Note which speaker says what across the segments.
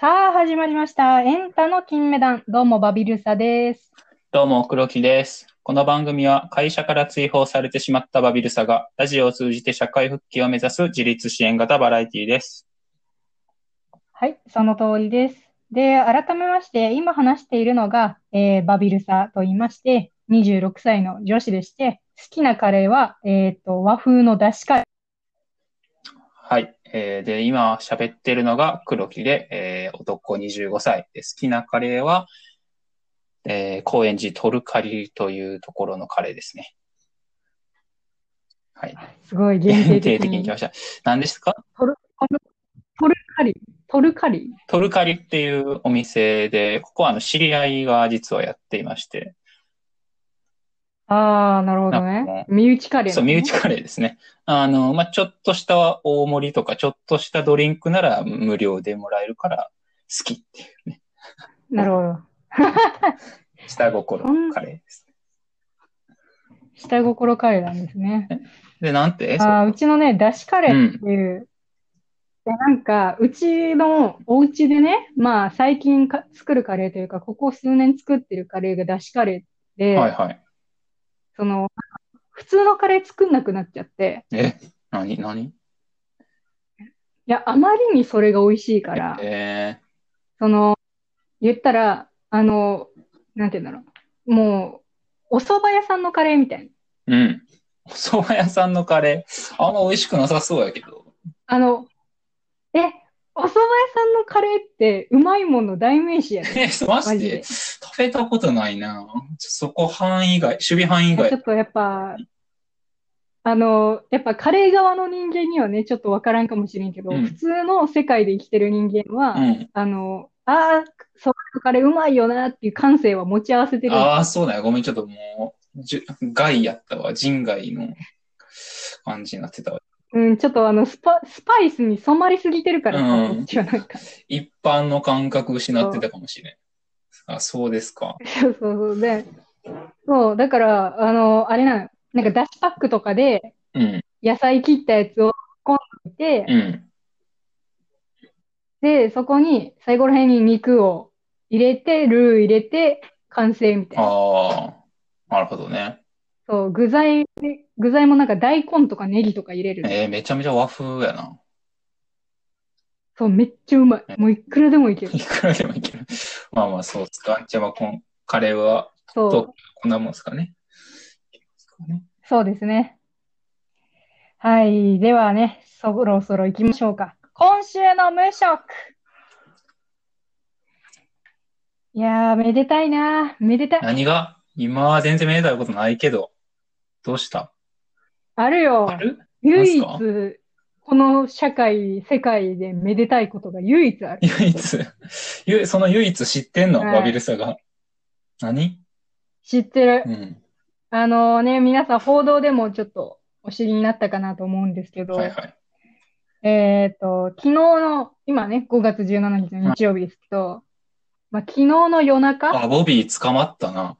Speaker 1: さあ、始まりました。エンタの金メダン。どうも、バビルサです。
Speaker 2: どうも、黒木です。この番組は会社から追放されてしまったバビルサが、ラジオを通じて社会復帰を目指す自立支援型バラエティです。
Speaker 1: はい、その通りです。で、改めまして、今話しているのが、えーバビルサと言いまして、26歳の女子でして、好きなカレーは、えっと、和風のだしカレー。
Speaker 2: はい。えーで、今喋ってるのが黒木で、えー男25歳で、好きなカレーは、えー高円寺トルカリというところのカレーですね。はい。
Speaker 1: すごい限定的に
Speaker 2: 来。ました。何ですか？
Speaker 1: トル、トル、トルカリー。トルカリー。
Speaker 2: トルカリっていうお店で、ここはあの知り合いが実はやっていまして、
Speaker 1: あー、なるほど
Speaker 2: なんかも
Speaker 1: ね。身内カレー、
Speaker 2: そう、身内カレーですね。あの、まあ、ちょっとした大盛りとか、ちょっとしたドリンクなら無料でもらえるから好きっていうね。
Speaker 1: なるほど。
Speaker 2: 下心のカレーです。
Speaker 1: 下心カレーなんですね。
Speaker 2: で、なんて？
Speaker 1: あーうちのね、だしカレーって
Speaker 2: う
Speaker 1: いう、でなんか、うちのお家でね、まあ、最近か作るカレーというか、ここ数年作ってるカレーがだしカレーで、
Speaker 2: はいはい。
Speaker 1: その、普通のカレー作んなくなっちゃって、
Speaker 2: え、なになに
Speaker 1: いや、あまりにそれが美味しいから、
Speaker 2: え
Speaker 1: その、言ったら、あの、なんて言うんだろう、もう、お蕎麦屋さんのカレーみたいな。
Speaker 2: ー、うん。お蕎麦屋さんのカレー、あんま美味しくなさそうやけど。
Speaker 1: あの、え、お蕎麦屋さんのカレーってうまいもんの代名詞やね。
Speaker 2: え、マ
Speaker 1: マジで
Speaker 2: 食べたことないなそこ範囲以外、守備範囲以外。
Speaker 1: ちょっとやっぱ、あの、やっぱカレー側の人間にはね、ちょっとわからんかもしれんけど、
Speaker 2: うん
Speaker 1: 普通の世界で生きてる人間は、
Speaker 2: うん。
Speaker 1: あの、ああ、そのカレーうまいよなっていう感性は持ち合わせてる。
Speaker 2: ああ、そうだよ。ごめん、ちょっともう、じゅ外やったわ。人外の感じになってたわ。
Speaker 1: うん、ちょっとあの、スパ、スパイスに染まりすぎてるからさ、
Speaker 2: うん
Speaker 1: こっちはなんか。
Speaker 2: 一般の感覚失ってたかもしれん。あ、そうですか。
Speaker 1: そうそうそう。で、そう、だから、あの、あれなの、なんかだしパックとかで
Speaker 2: うん、
Speaker 1: 野菜切ったやつを込んでいて、
Speaker 2: うん。
Speaker 1: で、そこに最後ら辺に肉を入れて、ルー入れて、完成みたいな。
Speaker 2: ああ、なるほどね。
Speaker 1: そう、具材、具材もなんか大根とかネギとか入れる。
Speaker 2: えー、めちゃめちゃ和風やな。
Speaker 1: そう、めっちゃうまい。もういくらでもいける
Speaker 2: い。くらでもいける。まあまあ、そうっすか。じゃあ、まあ、こんカレーは、
Speaker 1: そう
Speaker 2: と、こんなもんですかね。いきますかね
Speaker 1: そうですね。はい。ではね、そろそろ行きましょうか。今週の無職。いやー、めでたいな。めでたい。
Speaker 2: 何が？今は全然めでたいことないけど、どうした？
Speaker 1: あるよ
Speaker 2: あ。る？
Speaker 1: 唯一この社会、世界でめでたいことが唯一ある。
Speaker 2: 唯一、ゆその唯一知ってんの？
Speaker 1: はい
Speaker 2: バビルサが。何？
Speaker 1: 知ってる
Speaker 2: う。ん。
Speaker 1: あのね、皆さん報道でもちょっとお知りになったかなと思うんですけど、
Speaker 2: はいはい。
Speaker 1: えっと、昨日の、今ね、5月17日の日曜日ですけど、まあ、昨日の夜中？
Speaker 2: あ、ボビー捕まったな。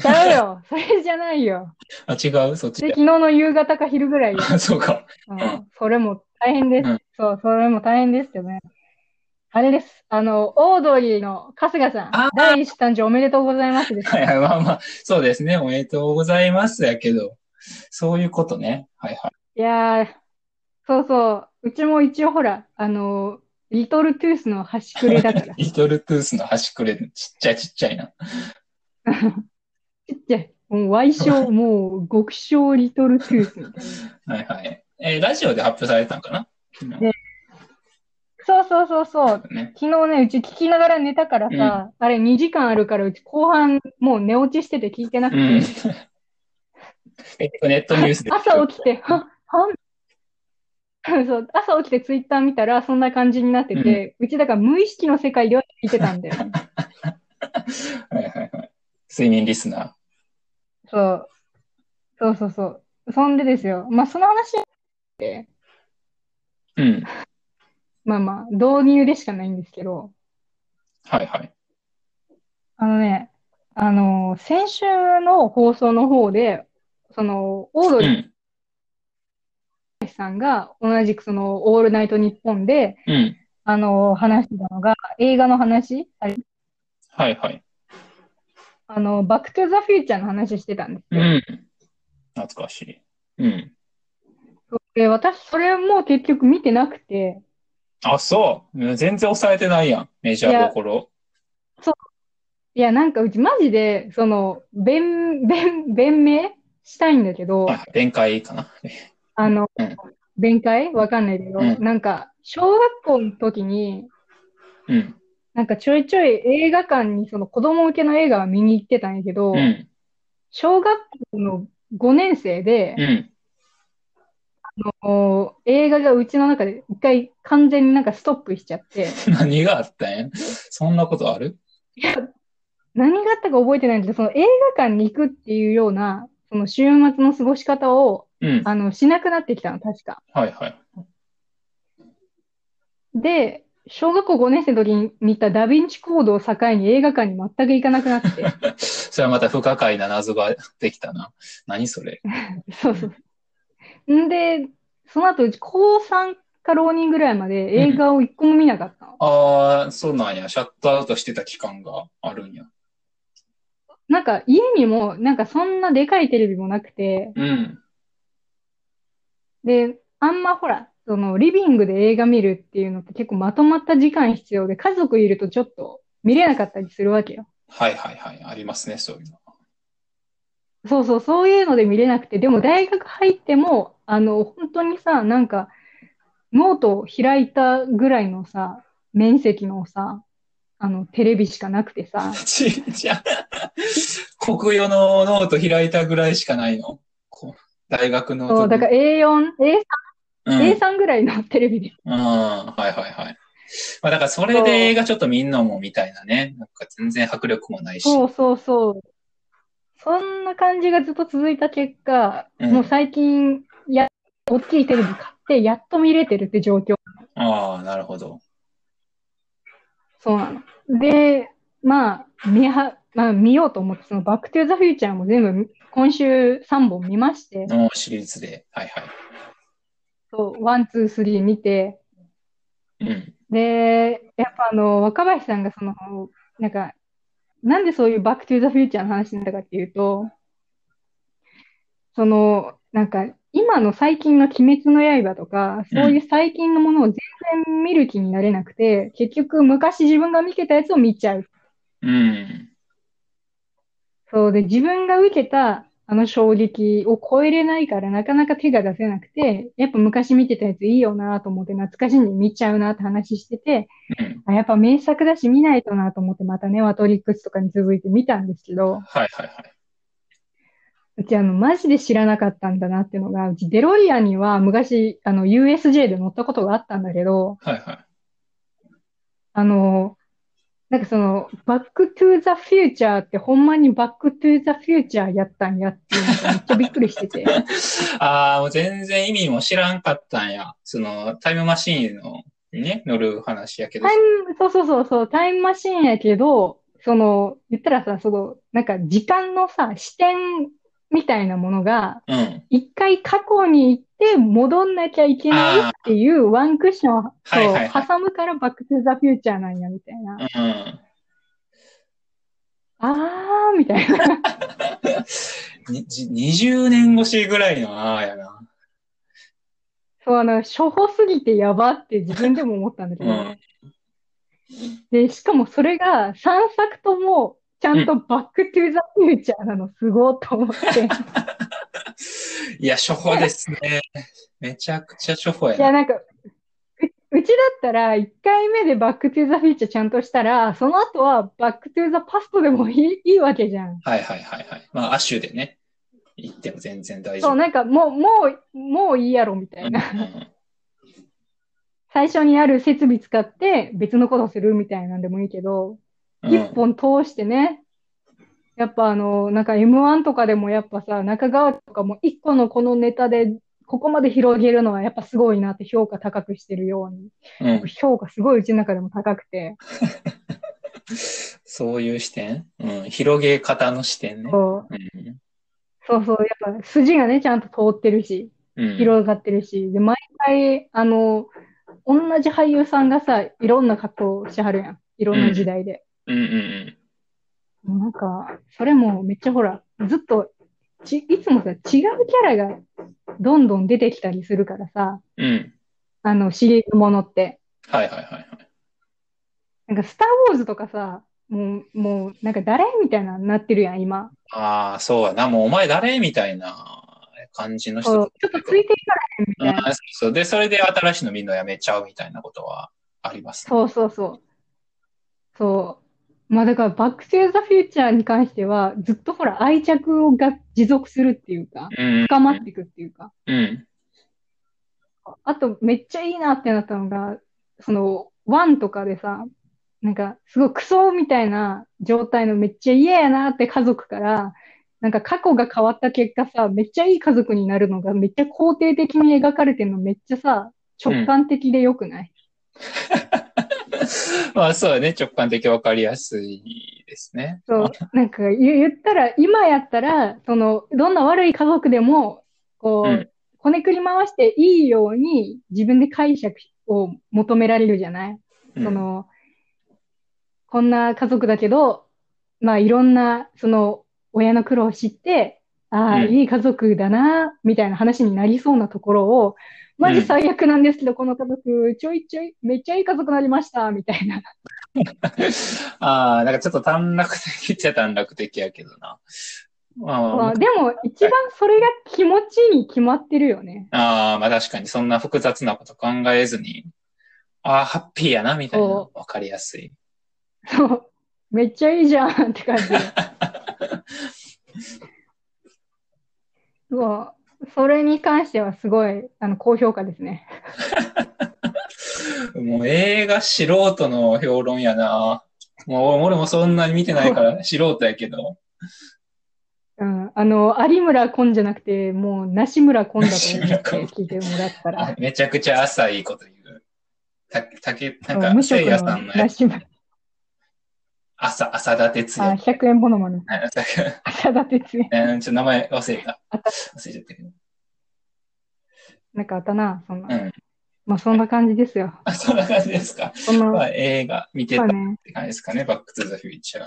Speaker 1: ちゃうよそれじゃないよ。
Speaker 2: あ、違う？そっち？
Speaker 1: で、昨日の夕方か昼ぐらいよ。
Speaker 2: あ、そうか。
Speaker 1: うん、それも大変です。
Speaker 2: うん
Speaker 1: そう、それも大変ですけどね。あれです。あの、オードリーの春日さん第一誕生おめでとうございますです。
Speaker 2: はいはい、まあまあ、そうですね。おめでとうございますやけど、そういうことね。はいはい。
Speaker 1: いやー、そうそう。うちも一応ほら、あの、リトルトゥースの端くれだから。
Speaker 2: リトルトゥースの端くれ、ちっちゃいちっちゃいな。
Speaker 1: ちっちゃい。もう、歪小、もう、極小リトルトゥースみたいな。
Speaker 2: はいはい。えーラジオで発表されたんかな？
Speaker 1: そうそうそうそう。
Speaker 2: ね。
Speaker 1: 昨日ね、うち聞きながら寝たからさ、あれ2時間あるから、うち後半もう寝落ちしてて聞いてなくて、
Speaker 2: うん。ネットニュースで。
Speaker 1: 朝起きて、は、は そう、朝起きてツイッター見たらそんな感じになってて、うちだから無意識の世界では聞いてたんだよね。
Speaker 2: はいはいはい。睡眠リスナ
Speaker 1: そう。そうそうそう。そんでですよ。まあ、その話で、
Speaker 2: ー。うん。
Speaker 1: まあまあ、導入でしかないんですけど、
Speaker 2: はいはい。
Speaker 1: あのね、あの、先週の放送の方で、その、オードリー
Speaker 2: うん。
Speaker 1: さんが同じくその、オールナイトニッポンで、
Speaker 2: うん。
Speaker 1: あの、話してたのが、映画の話、
Speaker 2: はいはい。
Speaker 1: あの、バックトゥザフューチャーの話してたんですよ。
Speaker 2: うん。懐かしい。うん。
Speaker 1: で、私、それも結局見てなくて、
Speaker 2: あ、そう。全然抑えてないやん。メジャーどころ。
Speaker 1: いや、なんかうちマジで、その、弁、弁、弁明したいんだけど、
Speaker 2: あ、弁解かな。
Speaker 1: あの
Speaker 2: うん、
Speaker 1: 弁解？わかんないけど、
Speaker 2: うん
Speaker 1: なんか、小学校の時に、
Speaker 2: うん。
Speaker 1: なんかちょいちょい映画館にその子供向けの映画を見に行ってたんやけど、
Speaker 2: うん。
Speaker 1: 小学校の5年生で、
Speaker 2: うん。
Speaker 1: もう映画がうちの中で一回完全になんかストップしちゃって、
Speaker 2: 何があったんや？そんなことある？
Speaker 1: いや、何があったか覚えてないんだけど、その映画館に行くっていうような、その週末の過ごし方を、
Speaker 2: うん。
Speaker 1: あの、しなくなってきたの、確か。
Speaker 2: はいはい。
Speaker 1: で、小学校5年生の時に見たダヴィンチコードを境に映画館に全く行かなくなって、
Speaker 2: それはまた不可解な謎ができたな。何それ。
Speaker 1: そうそう。んで、その後、高3か浪人ぐらいまで映画を一個も見なかったの。
Speaker 2: ああ、そうなんや。シャットアウトしてた期間があるんや。
Speaker 1: なんか家にも、なんかそんなでかいテレビもなくて、
Speaker 2: うん。
Speaker 1: で、あんまほら、そのリビングで映画見るっていうのって結構まとまった時間必要で、家族いるとちょっと見れなかったりするわけよ。
Speaker 2: はいはいはい。ありますね、そういうの。
Speaker 1: そうそう、そういうので見れなくて、でも大学入っても、あの、本当にさ、なんか、ノートを開いたぐらいのさ、面積のさ、あの、テレビしかなくてさ、
Speaker 2: ちっちゃ。国語のノート開いたぐらいしかないの？大学の
Speaker 1: そう、だから A4、A3、
Speaker 2: うん。
Speaker 1: A3 ぐらいのテレビで。
Speaker 2: うん。はいはいはい。まあだからそれで映画ちょっと見んのもみたいなね。なんか全然迫力もないし。
Speaker 1: そうそうそう。そんな感じがずっと続いた結果、
Speaker 2: うん
Speaker 1: もう最近、や、大きいテレビ買って、やっと見れてるって状況。
Speaker 2: ああ、なるほど。
Speaker 1: そうなの。で、まあ、見は、まあ見ようと思って、そのバックトゥザフューチャーも全部今週3本見まして、
Speaker 2: のシリーズで。はいはい。
Speaker 1: そう、 one、two、three 見て、
Speaker 2: うん。
Speaker 1: で、やっぱあの、若林さんがその、なんか、なんでそういうバックトゥザフューチャーの話になったかっていうと、その、なんか、今の最近の鬼滅の刃とか、そういう最近のものを全然見る気になれなくて、結局昔自分が見てたやつを見ちゃう。
Speaker 2: うん。
Speaker 1: そうで、自分が受けたあの衝撃を超えれないからなかなか手が出せなくて、やっぱ昔見てたやついいよなと思って懐かしんで見ちゃうなって話してて、
Speaker 2: うん。
Speaker 1: あやっぱ名作だし見ないとなと思ってまたね、マトリックスとかに続いて見たんですけど、
Speaker 2: はいはいはい。
Speaker 1: うちあの、マジで知らなかったんだなっていうのが、うちデロリアンには昔、あの、USJ で乗ったことがあったんだけど、
Speaker 2: はいはい。
Speaker 1: あの、なんかその、バックトゥーザフューチャーってほんまにバックトゥーザフューチャーやったんやっていうのがめっちゃびっくりしてて。
Speaker 2: ああ、もう全然意味も知らんかったんや。その、タイムマシーンの、にね、乗る話やけど
Speaker 1: タ。イム、そうそうそうそう、タイムマシーンやけど、その、言ったらさ、その、なんか時間のさ、視点みたいなものが、
Speaker 2: うん。
Speaker 1: 一回過去に行って戻んなきゃいけないっていうワンクッションを
Speaker 2: はいはいはい
Speaker 1: 挟むからバックトゥザフューチャーなんや、みたいな。
Speaker 2: うん。
Speaker 1: あー、みたいな。
Speaker 2: にじ20年越しぐらいのああやな。
Speaker 1: そう、あの、初歩すぎてやばって自分でも思ったんだけど。
Speaker 2: うん
Speaker 1: で、しかもそれが3作ともちゃんとバックトゥザフューチャーなのすごいと思って。
Speaker 2: いや、初歩ですね。めちゃくちゃ初歩や
Speaker 1: いや、
Speaker 2: な。
Speaker 1: なんか、ううちだったら1回目でバックトゥザフューチャーちゃんとしたら、その後はバックトゥザパストでもいい、いいわけじゃん。
Speaker 2: はいはいはいはい。まあ、アッシュでね、行っても全然大丈
Speaker 1: そう、
Speaker 2: 夫。
Speaker 1: なんかもう、もう、もういいやろみたいな。
Speaker 2: うん
Speaker 1: 最初にある設備使って別のことするみたいなんでもいいけど、
Speaker 2: うん
Speaker 1: 一本通してね、やっぱあの、なんか M1 とかでもやっぱさ、中川とかも一個のこのネタでここまで広げるのはやっぱすごいなって評価高くしてるように、
Speaker 2: うん。
Speaker 1: 評価すごいうちの中でも高くて、
Speaker 2: そういう視点？うん。広げ方の視点ね。
Speaker 1: そう
Speaker 2: うん。
Speaker 1: そうそう、やっぱ筋がね、ちゃんと通ってるし、
Speaker 2: うん。
Speaker 1: 広がってるし、で、毎回、あの、同じ俳優さんがさ、いろんな格好をしはるやん。いろんな時代で。
Speaker 2: うんうん
Speaker 1: もうなんか、それもめっちゃほら、ずっと、ち、いつもさ、違うキャラがどんどん出てきたりするからさ、
Speaker 2: うん。うん。
Speaker 1: あの、シリーズものって。
Speaker 2: はいはいはいはい。
Speaker 1: なんか、スター・ウォーズとかさ、もう、もう、なんか誰みたいななってるやん、今。
Speaker 2: ああ、そうやな。もうお前誰みたいな感じの人
Speaker 1: ちょっとついていかれへんみたいな。
Speaker 2: うんそうそう。で、それで新しいのみんなやめちゃうみたいなことはありますね。
Speaker 1: そうそうそう。そう。まあだから、バック・トゥ・ザ・フューチャーに関しては、ずっとほら、愛着が持続するっていうか、
Speaker 2: うん。
Speaker 1: 深まっていくっていうか。
Speaker 2: うん。
Speaker 1: あと、めっちゃいいなってなったのが、その、ワンとかでさ、なんか、すごいクソみたいな状態のめっちゃ嫌やなって家族から、なんか過去が変わった結果さ、めっちゃいい家族になるのがめっちゃ肯定的に描かれてるのめっちゃさ、直感的でよくない、
Speaker 2: まあそうだね。直感的わかりやすいですね。
Speaker 1: そう、なんか言言ったら、今やったら、その、どんな悪い家族でも、こう、
Speaker 2: うん
Speaker 1: こねくり回していいように自分で解釈を求められるじゃない？
Speaker 2: うん
Speaker 1: その、こんな家族だけど、まあいろんな、その、親の苦労を知って、ああ、
Speaker 2: うん
Speaker 1: いい家族だな、みたいな話になりそうなところを、マジ最悪なんですけど、この家族、ちょいちょい、めっちゃいい家族になりました、みたいな。
Speaker 2: ああ、なんかちょっと短絡的っちゃ短絡的やけどな。まあ、
Speaker 1: まあ、でも、一番それが気持ちいいに決まってるよね。
Speaker 2: ああ、まあ確かにそんな複雑なこと考えずに、ああ、ハッピーやな、みたいな
Speaker 1: そ、
Speaker 2: わかりやすい。
Speaker 1: そう。めっちゃいいじゃんって感じ で。そう。それに関してはすごい、あの、高評価ですね。
Speaker 2: もう映画素人の評論やな。もう俺もそんなに見てないから 素人やけど。
Speaker 1: うん。あの、有村昆じゃなくて、もう、梨村昆だと思って聞いてもらったら。
Speaker 2: めちゃくちゃ浅いこと言う。た、たけ、なん
Speaker 1: うん
Speaker 2: か、せいやさんのやつ、
Speaker 1: 梨村。
Speaker 2: 朝、朝田哲
Speaker 1: あ、
Speaker 2: 也。
Speaker 1: 100円ものまね。
Speaker 2: あさ
Speaker 1: 浅田哲也。
Speaker 2: うんちょっと名前忘れた。忘れちゃったけど。
Speaker 1: なんかあったな、そんな。
Speaker 2: うん。
Speaker 1: まあ、そんな感じですよ。
Speaker 2: あ、そんな感じですか。
Speaker 1: その、
Speaker 2: まあ、映画見てたっ。て感じですかね。バックトゥザフューチャー。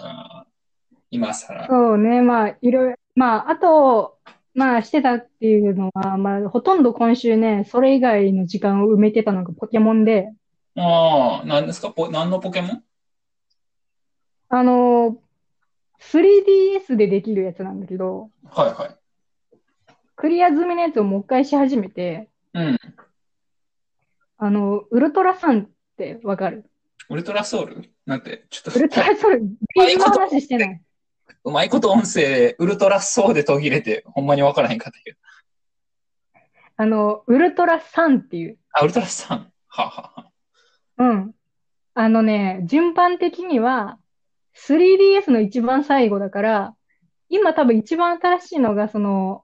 Speaker 2: 今更。
Speaker 1: そうね、まあ、いろいろ、まあ、あと、まあ、してたっていうのは、まあ、ほとんど今週ね、それ以外の時間を埋めてたのがポケモンで、
Speaker 2: ああ、何ですか？ポ、何のポケモン？
Speaker 1: あの、3DS でできるやつなんだけど、
Speaker 2: はいはい。
Speaker 1: クリア済みのやつをもう一回し始めて、
Speaker 2: うん。
Speaker 1: あの、ウルトラサンってわかる？
Speaker 2: ウルトラソウル？なんて、ちょっ
Speaker 1: ウルト
Speaker 2: と、
Speaker 1: ラソウル、ビーズの話してない。
Speaker 2: うまいこと音声、ウルトラソウで途切れて、ほんまにわからへんかったけど。
Speaker 1: あの、ウルトラサンっていう。
Speaker 2: あ、ウルトラさん。はあ、はあはあ、
Speaker 1: うん。あのね、順番的には、3DS の一番最後だから、今多分一番新しいのが、その、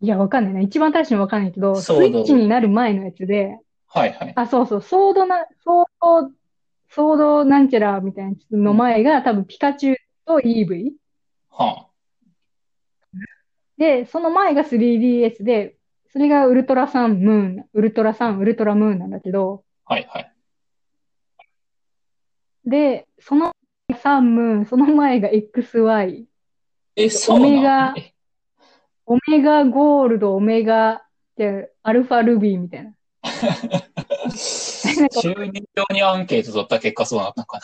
Speaker 1: いや、わかんないな。一番新しいのわかんないけど、スイッチになる前のやつで、
Speaker 2: はいはい。
Speaker 1: あ、そうそう、ソードな、ソード、ソードなんちゃらみたいなの前が多分ピカチュウと EV。
Speaker 2: は
Speaker 1: で、その前が 3DS で、それがウルトラサンムーン、ウルトラサン、ウルトラムーンなんだけど、
Speaker 2: あ。はいはい。
Speaker 1: で、そのサンムーン、その前が XY、
Speaker 2: え、そうな
Speaker 1: オメガ
Speaker 2: え
Speaker 1: オメガゴールド、オメガ、で、アルファルビーみたいな。
Speaker 2: 中二病にアンケート取った結果そうなったのか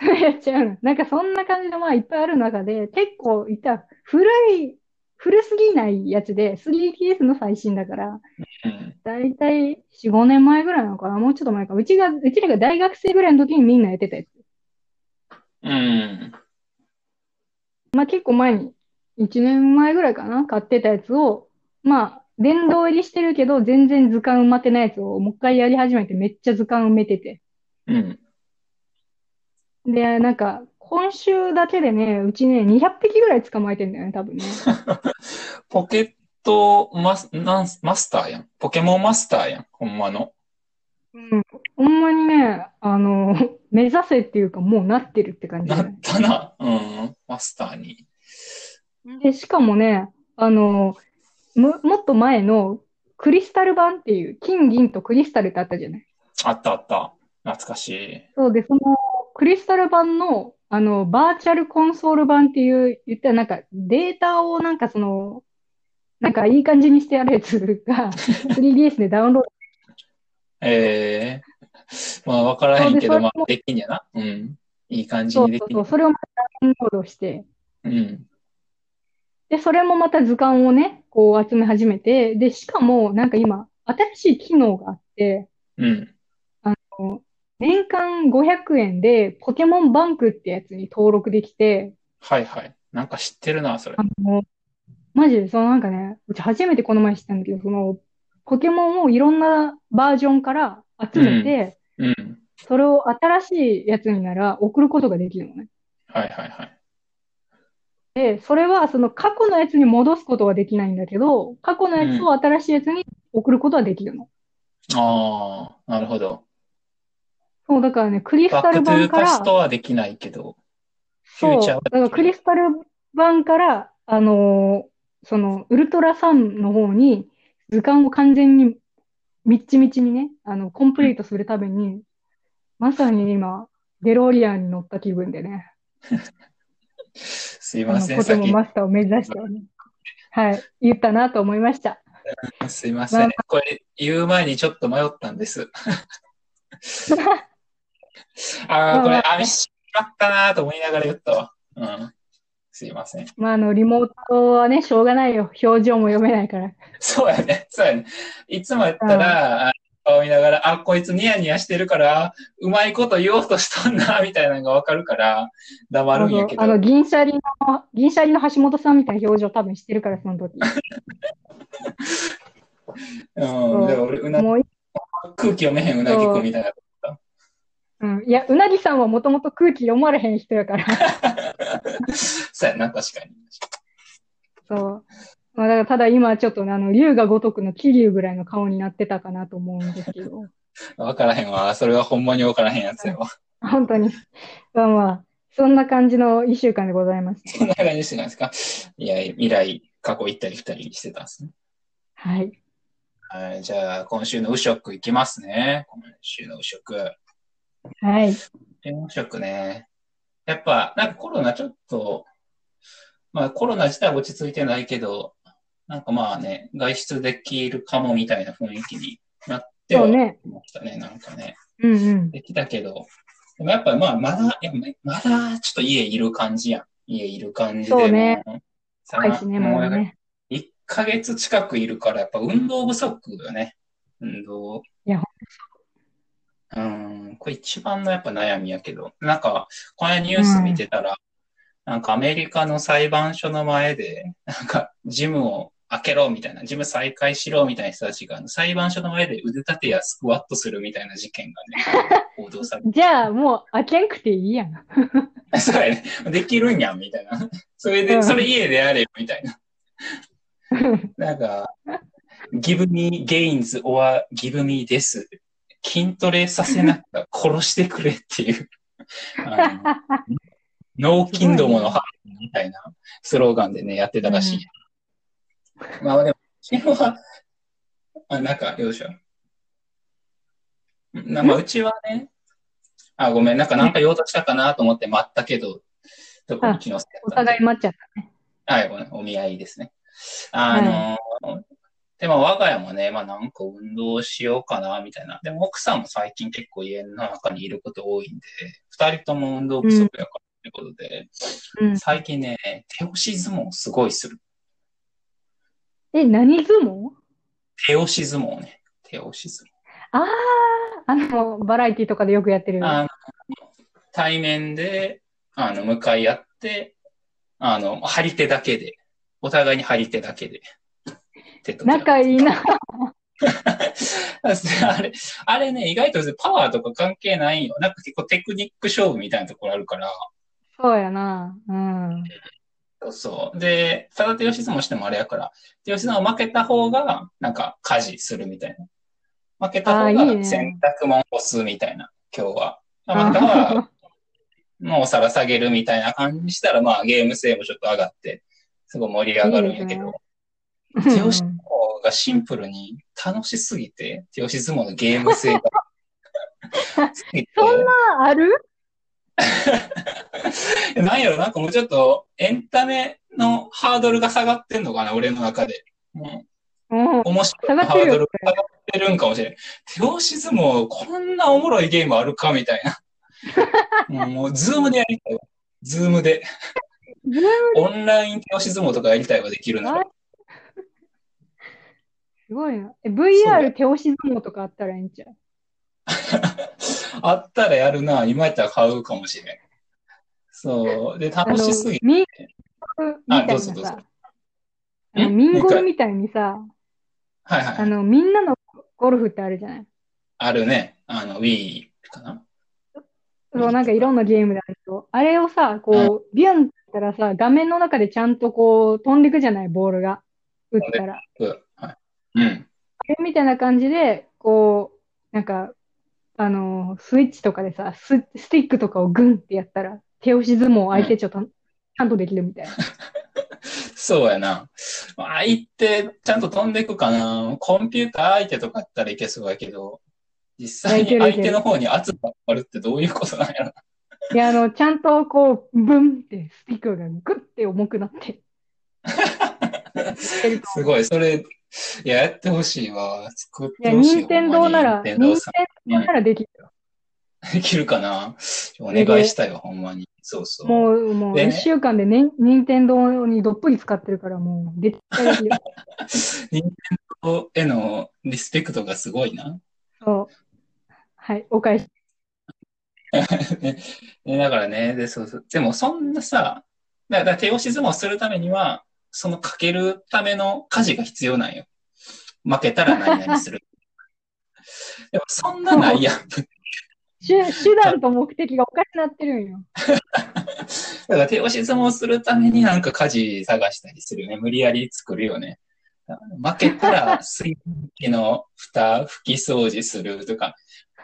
Speaker 2: な？
Speaker 1: やっちゃうの。なんかそんな感じのまあいっぱいある中で、結構いった古い、古すぎないやつで、3DS の最新だから、
Speaker 2: うん。
Speaker 1: だいたい4、5年前ぐらいなのかな？もうちょっと前か。うちが、うちらが大学生ぐらいの時にみんなやってたやつ。
Speaker 2: うん。
Speaker 1: まあ結構前に、1年前ぐらいかな買ってたやつを、まあ、殿堂入りしてるけど、全然図鑑埋まってないやつをもう一回やり始めてめっちゃ図鑑埋めてて。
Speaker 2: うん。
Speaker 1: で、なんか、今週だけでね、うちね、200匹ぐらい捕まえてんだよね、多分ね。
Speaker 2: ポケットマス、なんマスターやん。ポケモンマスターやん。ほんまの。
Speaker 1: うん。ほんまにね、あの、目指せっていうか、もうなってるって感じ
Speaker 2: なっ。たな。うん。マスターに。
Speaker 1: で、しかもね、あの、む、もっと前の、クリスタル版っていう、金、銀とクリスタルってあったじゃない？
Speaker 2: あったあった。懐かしい。
Speaker 1: そうで、そのクリスタル版の、あの、バーチャルコンソール版っていう、言ったらなんかデータをなんかその、なんかいい感じにしてやるやつが 3DS でダウンロード
Speaker 2: ええまあ、わからへんけど、まあ、できんやな。うん。いい感じにできん
Speaker 1: そうそう、それをまたダウンロードして、
Speaker 2: うん。
Speaker 1: で、それもまた図鑑をね、こう集め始めて、で、しかもなんか今、新しい機能があって、
Speaker 2: うん。
Speaker 1: 年間500円でポケモンバンクってやつに登録できて、
Speaker 2: はいはい。なんか知ってるな、それ
Speaker 1: あ。の、マジで、そのなんかね、うち初めてこの前知ったんだけど、その、ポケモンをいろんなバージョンから集めて、
Speaker 2: うん。
Speaker 1: それを新しいやつになら送ることができるのね。
Speaker 2: はいはいはい。
Speaker 1: で、それはその過去のやつに戻すことはできないんだけど、過去のやつを新しいやつに送ることはできるの。
Speaker 2: ああ、なるほど。
Speaker 1: そう、だからね、クリスタ
Speaker 2: バックトゥ
Speaker 1: ル版から
Speaker 2: ーパス、トはできないけど、フ
Speaker 1: そう、だからクリスタル版から、あのーその、ウルトラサンの方に図鑑を完全に、みっちみちにね、あの、コンプリートするために、まさに今、デロリアンに乗った気分でね、
Speaker 2: すいません、
Speaker 1: ポケモン
Speaker 2: 先、
Speaker 1: マスターを目指してはね、はい、言ったなと思いました。
Speaker 2: すいません。これ言う前にちょっと迷ったんです。ああ、これ、あ、しまったなと思いながら言ったわ。うん。すいません。
Speaker 1: まあ、あの、リモートはね、しょうがないよ。表情も読めないから。
Speaker 2: そうやね。そうやね。いつもやったら、あ顔見ながら、あ、こいつニヤニヤしてるから、うまいこと言おうとしとんな、みたいなのがわかるから、黙るんやけど。
Speaker 1: あの、銀シャリの、銀シャリの橋本さんみたいな表情多分してるから、その時。
Speaker 2: うん。でも俺、うな、空気読めへんうなぎくんみたいな。
Speaker 1: うん。いや、うなぎさんはもともと空気読まれへん人やから。
Speaker 2: そうやな、確かに。
Speaker 1: そう。まあ、だから、ただ今ちょっとね、あの、竜が如くの桐生ぐらいの顔になってたかなと思うんですけど。
Speaker 2: わからへんわ。それはほんまにわからへんやつやわ。
Speaker 1: 本当に。まあまあ、そんな感じの一週間でございます。
Speaker 2: そんな感じしてないですかいや、未来、過去行ったり来たりしてたんですね。
Speaker 1: はい。
Speaker 2: はい、じゃあ、今週の右食いきますね。今週の右食。
Speaker 1: はい。
Speaker 2: 右食ね。やっぱ、なんかコロナちょっと、まあコロナ自体は落ち着いてないけど、なんかまあね、外出できるかもみたいな雰囲気になっては。ましたね、なんかね。
Speaker 1: うんうん。
Speaker 2: できたけど、でもやっぱまあまだ、まだちょっと家いる感じやん。家いる感じで。
Speaker 1: そうね高いしね、
Speaker 2: もう
Speaker 1: もうね。
Speaker 2: 1ヶ月近くいるから、やっぱ運動不足よね。運動。
Speaker 1: いや
Speaker 2: うん、これ一番のやっぱ悩みやけど、なんか、この間ニュース見てたら、なんかアメリカの裁判所の前で、なんかジムを開けろみたいな、ジム再開しろみたいな人たちが、裁判所の前で腕立てやスクワットするみたいな事件がね、報道されて
Speaker 1: じゃあ、もう、開けんくていいやん。
Speaker 2: そうやね。できるんやん、みたいな。それで、
Speaker 1: うん
Speaker 2: それ家でやれよ、みたいな。なんか、give me gains or give me this. 筋トレさせなきゃ殺してくれっていう。脳筋どものハーみたいなスローガンでね、やってたらしい。まあでも、それは、あ、なんか、よいしょ。なまあ、うちはね、あ、ごめん、なんか、なんか言おうとしたかなと思って待ったけど、どこうちのせいだ
Speaker 1: お互い待っちゃったね。
Speaker 2: はい、ごめんお見合いですね。あの、でも我が家もね、まあなんか運動しようかな、みたいな。でも奥さんも最近結構家の中にいること多いんで、二人とも運動不足やからってことで、
Speaker 1: うん。
Speaker 2: 最近ね、手押し相撲すごいする。
Speaker 1: え、何相撲？
Speaker 2: 手押し相撲ね。手押し相撲。
Speaker 1: ああ、あの、バラエティとかでよくやってる。
Speaker 2: あの、対面で、あの、向かい合って、あの、張り手だけで、お互いに張り手だけで。
Speaker 1: 仲いいな。
Speaker 2: あれ、あれね、意外とパワーとか関係ないんよ。なんか結構テクニック勝負みたいなところあるから。
Speaker 1: そうやな。うん。
Speaker 2: そうそう。で、ただ手押し相撲してもあれやから、手押し相撲負けた方が、なんか家事するみたいな。負けた方が洗濯物干すみたいな、今日は。または、もうお皿下げるみたいな感じにしたら、まあゲーム性もちょっと上がって、すごい盛り上がるんやけど。
Speaker 1: いい
Speaker 2: 手押がシンプルに楽しすぎて、手押し相撲のゲーム性が。
Speaker 1: そんなある？
Speaker 2: なんやろ、なんかもうちょっとエンタメのハードルが下がってんのかな、俺の中で。も
Speaker 1: うん
Speaker 2: う。面白いハードルが下がってるんかもしれん。手押し相撲、こんなおもろいゲームあるかみたいな。もう、ズームでやりたいわ。ズームで。オンライン手押し相撲とかやりたいわ、できるなら。
Speaker 1: すごいな。え VR 手押し相撲とかあったらいいんちゃう？
Speaker 2: あったらやるな。今やったら買うかもしれん。そう。で、楽しすぎて。
Speaker 1: ミンゴルみたいな
Speaker 2: あどうぞどうぞ
Speaker 1: さ、ミンゴルみたいにさ、
Speaker 2: はいはい。
Speaker 1: あの、みんなのゴルフってあるじゃない？
Speaker 2: あるね。あの、Wii かな？
Speaker 1: そう、なんかいろんなゲームであると。あれをさ、こう、ビュンって言ったらさ、画面の中でちゃんとこう、飛んでくじゃない、ボールが。打ったら。あ
Speaker 2: うんはい。うん。
Speaker 1: れみたいな感じで、こう、なんか、あの、スイッチとかでさ、ス、スティックとかをグンってやったら、手押し相撲相手ちょっと、ちゃんとできるみたいな。
Speaker 2: そうやな。相手、ちゃんと飛んでいくかな。コンピューター相手とかやったらいけそうやけど、実際に相手の方に圧がかかるってどういうことなんやろ。
Speaker 1: いや、あの、ちゃんとこう、ブンってスティックがグッて重くなって。
Speaker 2: すごい、それ、いや、やってほしいわ。作っ
Speaker 1: いや、
Speaker 2: てほしい。
Speaker 1: 任天堂なら、任天
Speaker 2: 堂
Speaker 1: ならできるよ。
Speaker 2: できるかなお願いしたいわ、ほんまに。そうそう。
Speaker 1: もう、もう、
Speaker 2: でね
Speaker 1: 一週間でね、任天堂にどっぷり使ってるから、もう、絶対できる。
Speaker 2: 任天堂へのリスペクトがすごいな。
Speaker 1: そう。はい、お返し。
Speaker 2: ねねだからね、で、そうそう。でも、そんなさ、だだから手押し相撲するためには、そのかけるための家事が必要なんよ。負けたら何々する。でも、そんなないやん。
Speaker 1: 手、手段と目的がおかしなってるんよ。
Speaker 2: だから手押し相撲するためになんか家事探したりするよね。無理やり作るよね。負けたら水分機の蓋拭き掃除するとか、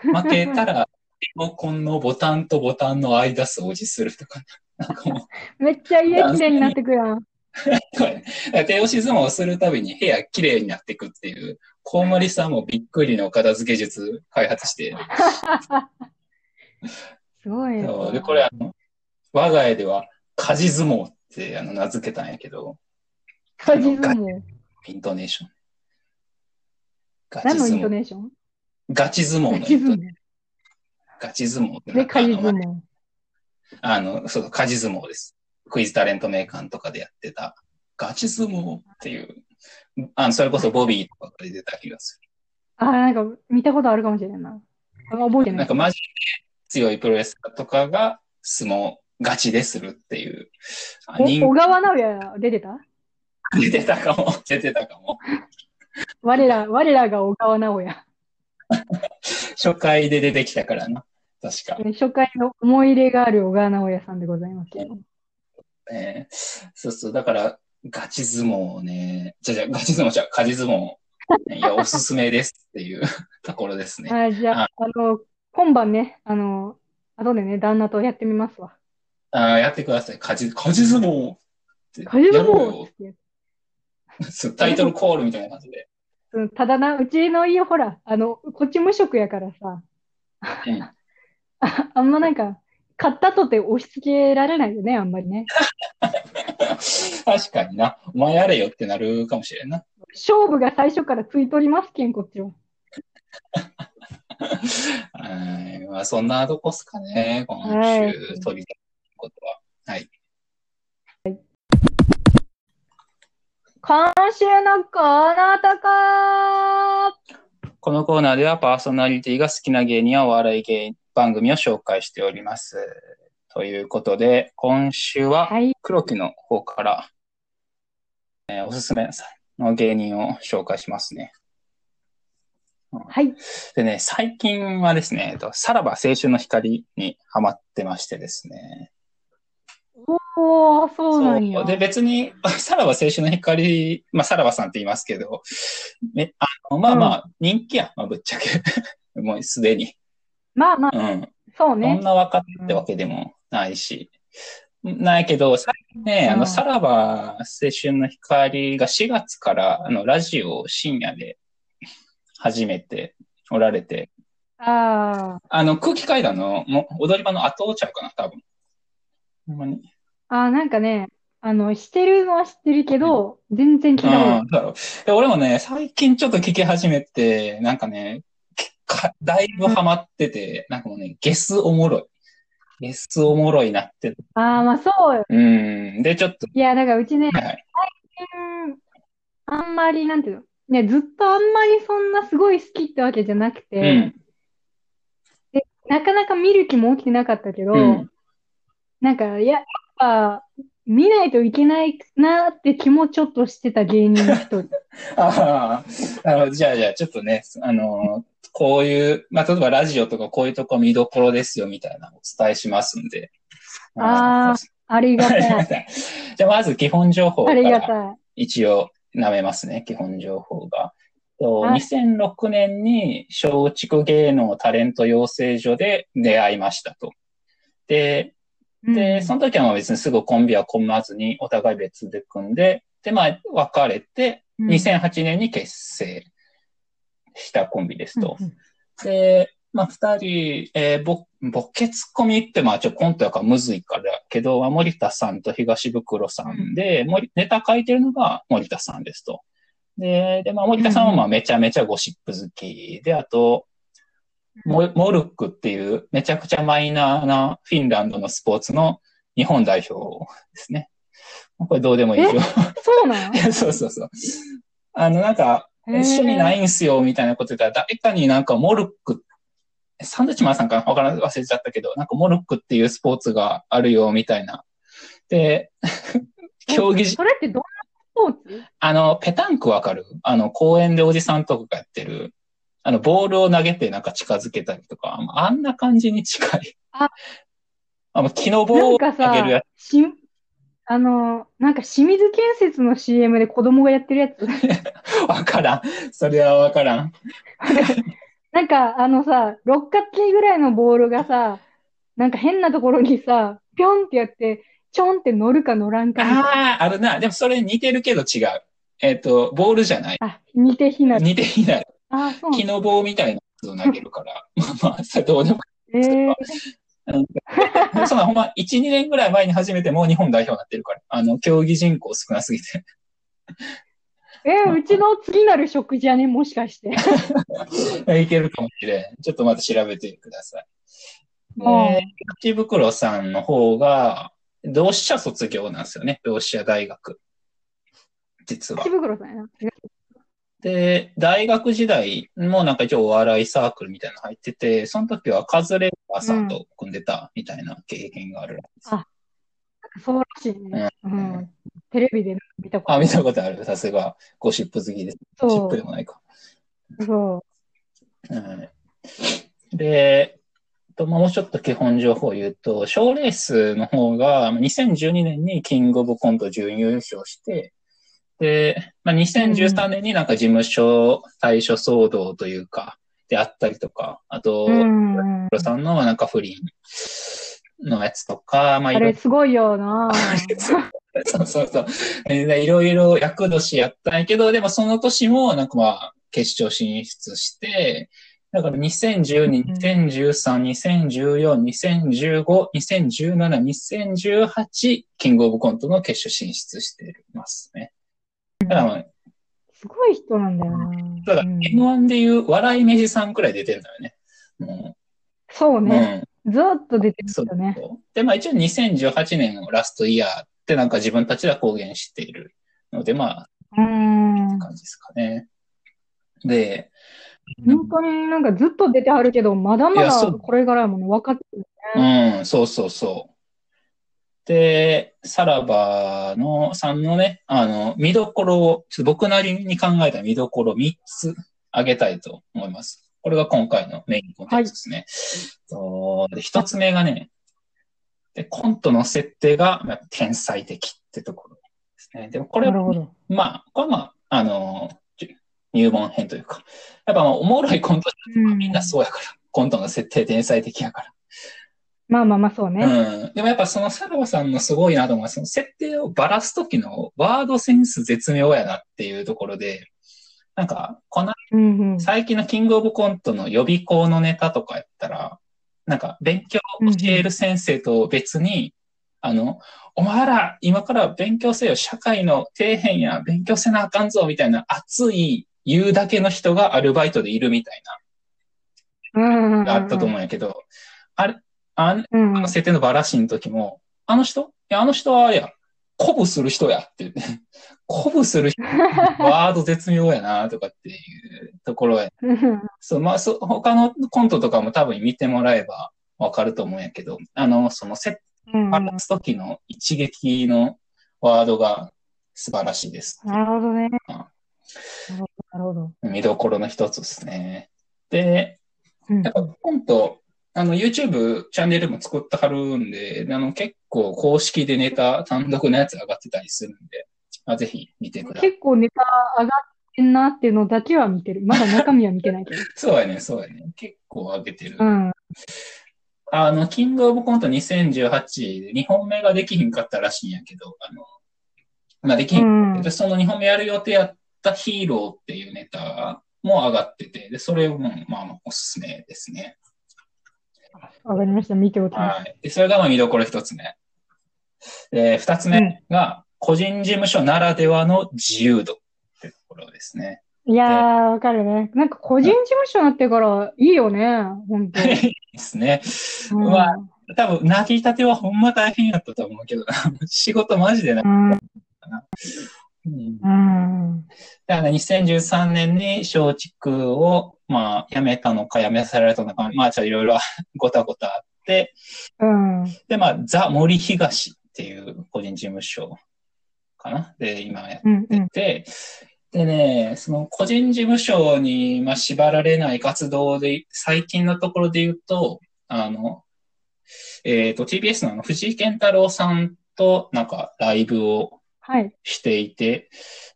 Speaker 2: 負けたらリモコンのボタンとボタンの間掃除するとか、なんかもう、
Speaker 1: めっちゃ家きれいになってくやん。
Speaker 2: 手押し相撲をするたびに部屋きれいになっていくっていう、コウモリさんもびっくりの片付け術開発して、
Speaker 1: すごい
Speaker 2: そう
Speaker 1: な。
Speaker 2: で、これあの、我が家では家事相撲ってあの名付けたんやけど、
Speaker 1: 家事相撲？
Speaker 2: イントネーション。ガチ
Speaker 1: 何のイン
Speaker 2: 相撲。
Speaker 1: トネーション？
Speaker 2: ガチ相撲のイント
Speaker 1: 家事相撲。
Speaker 2: ガチ相撲ってな
Speaker 1: で、家事相撲。
Speaker 2: あの、そう、家事相撲です。クイズタレント名鑑とかでやってた、ガチ相撲っていう、あの、それこそボビーとかで出た気がす
Speaker 1: あ、なんか見たことあるかもしれんな。あ覚えて
Speaker 2: る。
Speaker 1: ない
Speaker 2: なんか。マジで強いプロレスラーとかが相撲ガチでするっていう。
Speaker 1: 小川直也出てた？
Speaker 2: 出てたかも、出てたかも。
Speaker 1: 我ら、我らが小川直也。
Speaker 2: 初回で出てきたからな。確か。
Speaker 1: 初回の思い入れがある小川直也さんでございますけど。
Speaker 2: ね、そうそう。だから、ガチ相撲ね。じゃじゃ、ガチ相撲じゃ、家事相撲。いや、おすすめですっていう ところですね。
Speaker 1: はい、じゃあ、あの、今晩ね、あの、後でね、旦那とやってみますわ。
Speaker 2: あーやってください。家事、家事相撲って。
Speaker 1: 家事相撲？
Speaker 2: タイトルコールみたいな感じで。
Speaker 1: うんただな、うちの家ほら、あの、こっち無職やからさ、
Speaker 2: うん。
Speaker 1: あ あんまなんか、買ったとて押し付けられないよね、あんまりね。
Speaker 2: 確かにな。お前やれよってなるかもしれんな。
Speaker 1: 勝負が最初からついとりますけん、こっちは。
Speaker 2: はい。まあ、そんなとこっすかね。今
Speaker 1: はい
Speaker 2: 週、取りたいことは。はい。
Speaker 1: 今週のコーナーとか
Speaker 2: このコーナーではパーソナリティが好きな芸人やお笑い芸番組を紹介しております。ということで、今週は
Speaker 1: はい。
Speaker 2: 黒木の方から、えーおすすめの芸人を紹介しますね。
Speaker 1: はい。
Speaker 2: でね、最近はですね、えっとさらば青春の光にハマってましてですね。
Speaker 1: おー、そうなんや。
Speaker 2: で、別に、さらば青春の光、まあ、さらばさんって言いますけど、ね、あの、まあまあ、人気や、まあ、ぶっちゃけ。もうすでに。
Speaker 1: まあまあ、
Speaker 2: うん。
Speaker 1: そう
Speaker 2: そん
Speaker 1: ね。
Speaker 2: な若手ってわけでもないし。なんやけど、最ね、あの、
Speaker 1: うん
Speaker 2: さらば青春の光が4月から、あの、ラジオを深夜で始めておられて、
Speaker 1: あ
Speaker 2: あの、空気階段のも踊り場の後ちゃうかな、多分。ほんまに。
Speaker 1: あ、ああ、なんかね、あの、してるのは知ってるけど、全然聞いたことない。
Speaker 2: うん、だろう。で、俺もね、最近ちょっと聞き始めて、なんかね、かだいぶハマってて、なんかもうね、ゲスおもろい。ゲスおもろいなって。
Speaker 1: ああ、まあそうよ。
Speaker 2: うん。で、ちょっと、
Speaker 1: いや、だからうちね、
Speaker 2: はいはい。
Speaker 1: うんあんまり、なんていうの、ね、ずっとあんまりそんなすごい好きってわけじゃなく
Speaker 2: う
Speaker 1: て、
Speaker 2: ん。
Speaker 1: なかなか見る気も起きてなかったけど、
Speaker 2: うん。
Speaker 1: なんか、いや、やっぱ、見ないといけないなって気もちょっとしてた芸人の一人。
Speaker 2: ああ。じゃあ、じゃあ、ちょっとね、あの、こういう、まあ、例えばラジオとかこういうとこ見どころですよ、みたいなのをお伝えしますんで。
Speaker 1: ああ
Speaker 2: あり。がたい。じゃあ、まず基本情報か
Speaker 1: ありが
Speaker 2: ら
Speaker 1: たい。
Speaker 2: 一応舐めますね、基本情報が。と
Speaker 1: はい
Speaker 2: 2006年に松竹芸能タレント養成所で出会いましたと。で、で、その時はまあ別にすぐコンビは組まずにお互い別で組んで、で、まあ別れて、
Speaker 1: うん
Speaker 2: 2008年に結成したコンビですと。
Speaker 1: うん
Speaker 2: で、まあ、二人、えー、ぼ、ボケツッコミって、まあ、ちょ、コントやからむずいからだけど、まあ森田さんと東袋さんで、森ネタ書いてるのが森田さんですと。で、で、まあ、森田さんはまあ、めちゃめちゃゴシップ好きで、あと、モモルックっていうめちゃくちゃマイナーなフィンランドのスポーツの日本代表ですね。これどうでもいいよ。
Speaker 1: そうなの？
Speaker 2: そうそうそう。あの、なんか、一緒にないんすよ、みたいなこと言ったら、誰かになんかモルック、サンドウィッチマンさんかなわからん、忘れちゃったけど、なんかモルックっていうスポーツがあるよ、みたいな。で、競技じ、
Speaker 1: それってどんなスポーツ？
Speaker 2: あの、ペタンクわかる？あの、公園でおじさんとかがやってる、あの、ボールを投げてなんか近づけたりとか、あんな感じに近い。
Speaker 1: あ、
Speaker 2: あの、木の棒を投げるや
Speaker 1: さ、し、あの、なんか清水建設の CM で子供がやってるやつ。
Speaker 2: つ。わからん。それはわからん。
Speaker 1: なんか、あのさ、六角形ぐらいのボールがさ、なんか変なところにさ、ぴょんってやって、ちょんって乗るか乗らんかみたいな。
Speaker 2: ああ、あるな。でもそれ似てるけど違う。えっ、と、ボールじゃない。
Speaker 1: あ、似て非なる。
Speaker 2: 似ていない。
Speaker 1: あ、そうな
Speaker 2: 木の棒みたいなやつを投げるから。まあまあ、それどうでも
Speaker 1: の。えー、
Speaker 2: で そんなほんま、1、2年ぐらい前に始めてもう日本代表になってるから。あの、競技人口少なすぎて。
Speaker 1: えーうちの次なる食事はね、もしかして。
Speaker 2: いけるかもしれん。ちょっとまた調べてください。
Speaker 1: うん
Speaker 2: で、内袋さんの方が、同志社卒業なんですよね。同志社大学。実は
Speaker 1: 内。袋さんやな。
Speaker 2: で、大学時代もなんか一応お笑いサークルみたいなの入ってて、その時はカズレーザーさんと組んでたみたいな経験があるらしいです。
Speaker 1: あそうらしいね。うん。テレビで見たこと
Speaker 2: あ、見たことある。さすが、ゴシップ好きです。ゴシップでもないか。
Speaker 1: そ
Speaker 2: はいで、とまあもうちょっと基本情報を言うと、賞レースの方が、まあ2012年にキングオブコント準優勝して、で、まあ、2013年になんか事務所対処騒動というか、であったりとか、あと、
Speaker 1: う。うん。
Speaker 2: プロさんのなんか不倫のやつとか、まあ、い
Speaker 1: あれすごいよな。
Speaker 2: そうそうそう。でいろいろ役年やったんやけど、でもその年もなんかまあ、決勝進出して、だから2012、2013、2014、2015、2017、2018、キングオブコントの決勝進出してますね。だからまあ、
Speaker 1: すごい人なんだよな。
Speaker 2: だから
Speaker 1: うん
Speaker 2: M1 でいう笑い飯さんくらい出てるんだよね。も
Speaker 1: そう
Speaker 2: う
Speaker 1: ね。
Speaker 2: うん。
Speaker 1: ずーっと出てる
Speaker 2: そう
Speaker 1: よね。
Speaker 2: で、まあ一応2018年をラストイヤーってなんか自分たちでは公言しているので、まあ、
Speaker 1: うーん。
Speaker 2: 感じですかね。で、
Speaker 1: 本当になんかずっと出てはるけど、まだまだこれからも分かってる。
Speaker 2: うん、そうそうそう。で、さらばの、さんのね、あの、見どころを、ちょっと僕なりに考えた見どころ3つ挙げたいと思います。これが今回のメインコンテンツですね。とで1つ目がね、で、コントの設定がまあ天才的ってところですね。でもこれは。まあ、これはまあ、あの、じ入門編というか、やっぱまあおもろいコント
Speaker 1: うん
Speaker 2: みんなそうやから、コントの設定天才的やから。
Speaker 1: まあまあまあ、そうね。
Speaker 2: うん。でもやっぱそのさらばさんのすごいなと思うその設定をばらすときのワードセンス絶妙やなっていうところで、なんか、この
Speaker 1: うんうん。
Speaker 2: 最近のキングオブコントの予備校のネタとかやったら、なんか勉強を教える先生と別に、あの、お前ら今から勉強せよ、社会の底辺や勉強せなあかんぞ、みたいな熱い言うだけの人がアルバイトでいるみたい
Speaker 1: うんうんうんうん。
Speaker 2: な、があったと思うんやけど、あれ、あん
Speaker 1: うんうん。
Speaker 2: あの設定のバラシの時も、あの人？いや、あの人はあれや、鼓舞する人やって言って、鼓舞する人、ワード絶妙やな、とかっていうところや。
Speaker 1: うん
Speaker 2: そう、まあ、そ、他のコントとかも多分見てもらえばわかると思うんやけど、あの、その設
Speaker 1: うん
Speaker 2: 定バラす時の一撃のワードが素晴らしいです。
Speaker 1: なるほどね。
Speaker 2: うん
Speaker 1: なるほど。
Speaker 2: 見どころの一つですね。で、
Speaker 1: うん
Speaker 2: やっぱコント、あの、YouTube チャンネルも作ってはるんで、あの、結構公式でネタ、単独のやつ上がってたりするんで、まあ、ぜひ見てください。
Speaker 1: 結構ネタ上がってんなっていうのだけは見てる。まだ中身は見てないけど。
Speaker 2: そうやね、そうやね。結構上げてる。
Speaker 1: うん。
Speaker 2: あの、キングオブコント2018で2本目ができひんかったらしいんやけど、あの、まあ、できひ
Speaker 1: うんん
Speaker 2: で、その2本目やる予定やったヒーローっていうネタも上がってて、で、それも、まあまあ、おすすめですね。
Speaker 1: わかりました。見ておきます。
Speaker 2: はい。で、それがまあ見どころ一つ目。で、二つ目が、個人事務所ならではの自由度ってところですね。
Speaker 1: いやー、わかるね。なんか個人事務所になってからいいよね。本当
Speaker 2: いいですね。
Speaker 1: うん
Speaker 2: まあ多分、なぎたてはほんま大変やったと思うけどな、仕事マジでな
Speaker 1: う。ん。
Speaker 2: うん
Speaker 1: うん。
Speaker 2: だから2013年に松竹を、まあ、辞めたのか辞めさせられたのか、まあ、ちょいろいろ ごたごたあって、
Speaker 1: うん。
Speaker 2: で、まあ、ザ・森東っていう個人事務所かなで、今やっ
Speaker 1: うん。うん。
Speaker 2: て、でね、その個人事務所に、まあ、縛られない活動で、最近のところで言うと、あの、えっ、と、TBS の藤井健太郎さんと、なんか、ライブを
Speaker 1: はい。
Speaker 2: していて、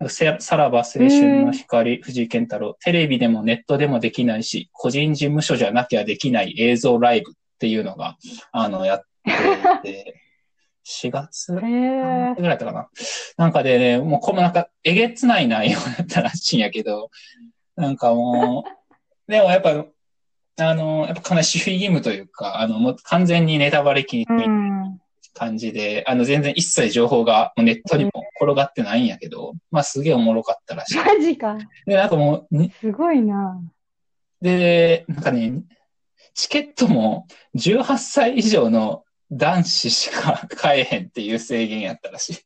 Speaker 2: せさらば青春の光、藤井健太郎、テレビでもネットでもできないし、個人事務所じゃなきゃできない映像ライブっていうのが、あの、やっていて、4月。ぐらいだったかな。なんかでね、もうこのなんか、えげつない内容だったらしいんやけど、なんかもう、でもやっぱ、あの、やっぱかなり守秘義務というか、あの、もう完全にネタバレ禁止
Speaker 1: うん。
Speaker 2: 感じで、あの、全然一切情報がネットにも転がってないんやけど、まあすげえおもろかったらしい。
Speaker 1: マジか。
Speaker 2: で、なんかもう、に
Speaker 1: すごいな。
Speaker 2: で、なんかね、チケットも18歳以上の男子しか買えへんっていう制限やったらしい。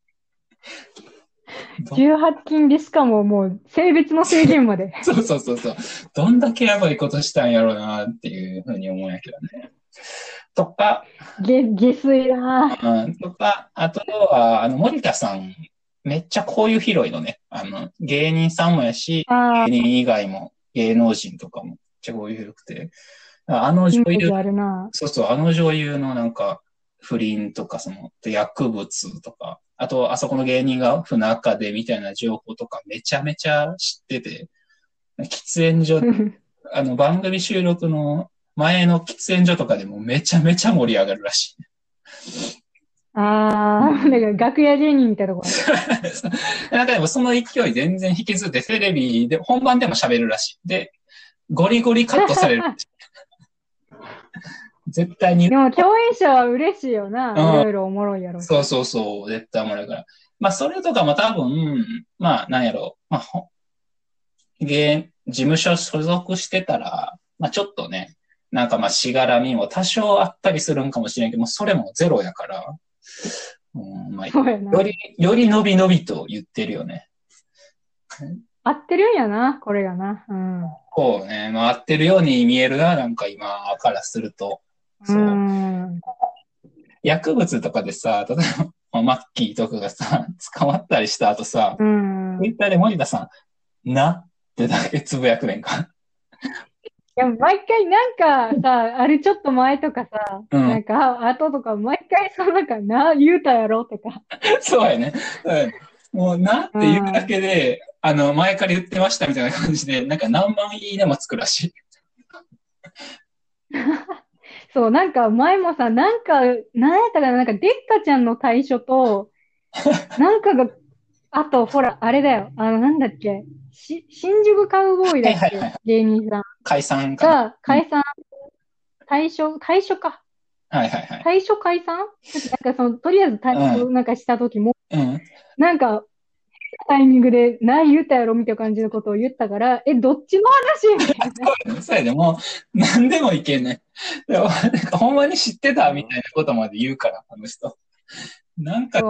Speaker 1: 18金でしかももう性別の制限まで。
Speaker 2: そうそうそうそう。どんだけやばいことしたんやろうなっていうふうに思うんやけどね。とか、
Speaker 1: げ、下水な。
Speaker 2: うん、とか、あとは、あの、森田さん、めっちゃこういう広いのね。あの、芸人さんもやし、芸人以外も芸能人とかもめっちゃこういう広くて。あの女優。そうそう、あの女優のなんか、不倫とか、その、薬物とか、あと、あそこの芸人が不仲でみたいな情報とかめちゃめちゃ知ってて、喫煙所、あの、番組収録の前の喫煙所とかでもめちゃめちゃ盛り上がるらしい。
Speaker 1: ああ、だから楽屋芸人みたいなとこ
Speaker 2: なんかでもその勢い全然引きずってテレビで、本番でも喋るらしい。で、ゴリゴリカットされる。絶対に
Speaker 1: でも共演者は嬉しいよな。
Speaker 2: うん
Speaker 1: いろいろおもろいやろし。
Speaker 2: そうそうそう、絶対おもろいから。まあ、それとかも多分、まあ、なんやろ、まあ、ほ芸、事務所所属してたら、まあ、ちょっとね、なんかまあ、しがらみも多少あったりするんかもしれんけど、それもゼロやから、うん、まあ、よ。り、より伸び伸びと言ってるよね。
Speaker 1: 合ってるんやな、これがな。うん。
Speaker 2: こうね、まあ、合ってるように見えるな、なんか今からすると。そうう。
Speaker 1: ん。
Speaker 2: 薬物とかでさ、例えば、マッキーとかがさ、捕まったりした後さ、
Speaker 1: うん。い
Speaker 2: ツイッターで森田さん、な？ってだけつぶやくねんか。
Speaker 1: や、毎回なんかさ、あれちょっと前とかさ、
Speaker 2: うん
Speaker 1: なんか、あ後とか、毎回そのなんか、な、言うたやろとか。
Speaker 2: そうやね。うんもう、なって言うだけで、あの、前から言ってましたみたいな感じで、なんか何万いいねもつくらしい。
Speaker 1: そう、なんか前もさ、なんか、なんやったかな、なんか、デッカちゃんの対処と、なんかが、あと、ほら、あれだよ。あの、なんだっけ？し、新宿カウボーイだっけ？
Speaker 2: はいはいはい
Speaker 1: 芸人さん
Speaker 2: 解散かな？
Speaker 1: が解散、対処、対処か。
Speaker 2: はいはいはい。
Speaker 1: 対処解散？なんかその、とりあえず対処なんかした時も、
Speaker 2: うん。
Speaker 1: なんか、タイミングで、何言ったやろみたいな感じのことを言ったから、え、どっちの話？みたいな。
Speaker 2: そうやでもう、何でもいけんね。でもなんかほんまに知ってたみたいなことまで言うから、この人。なんか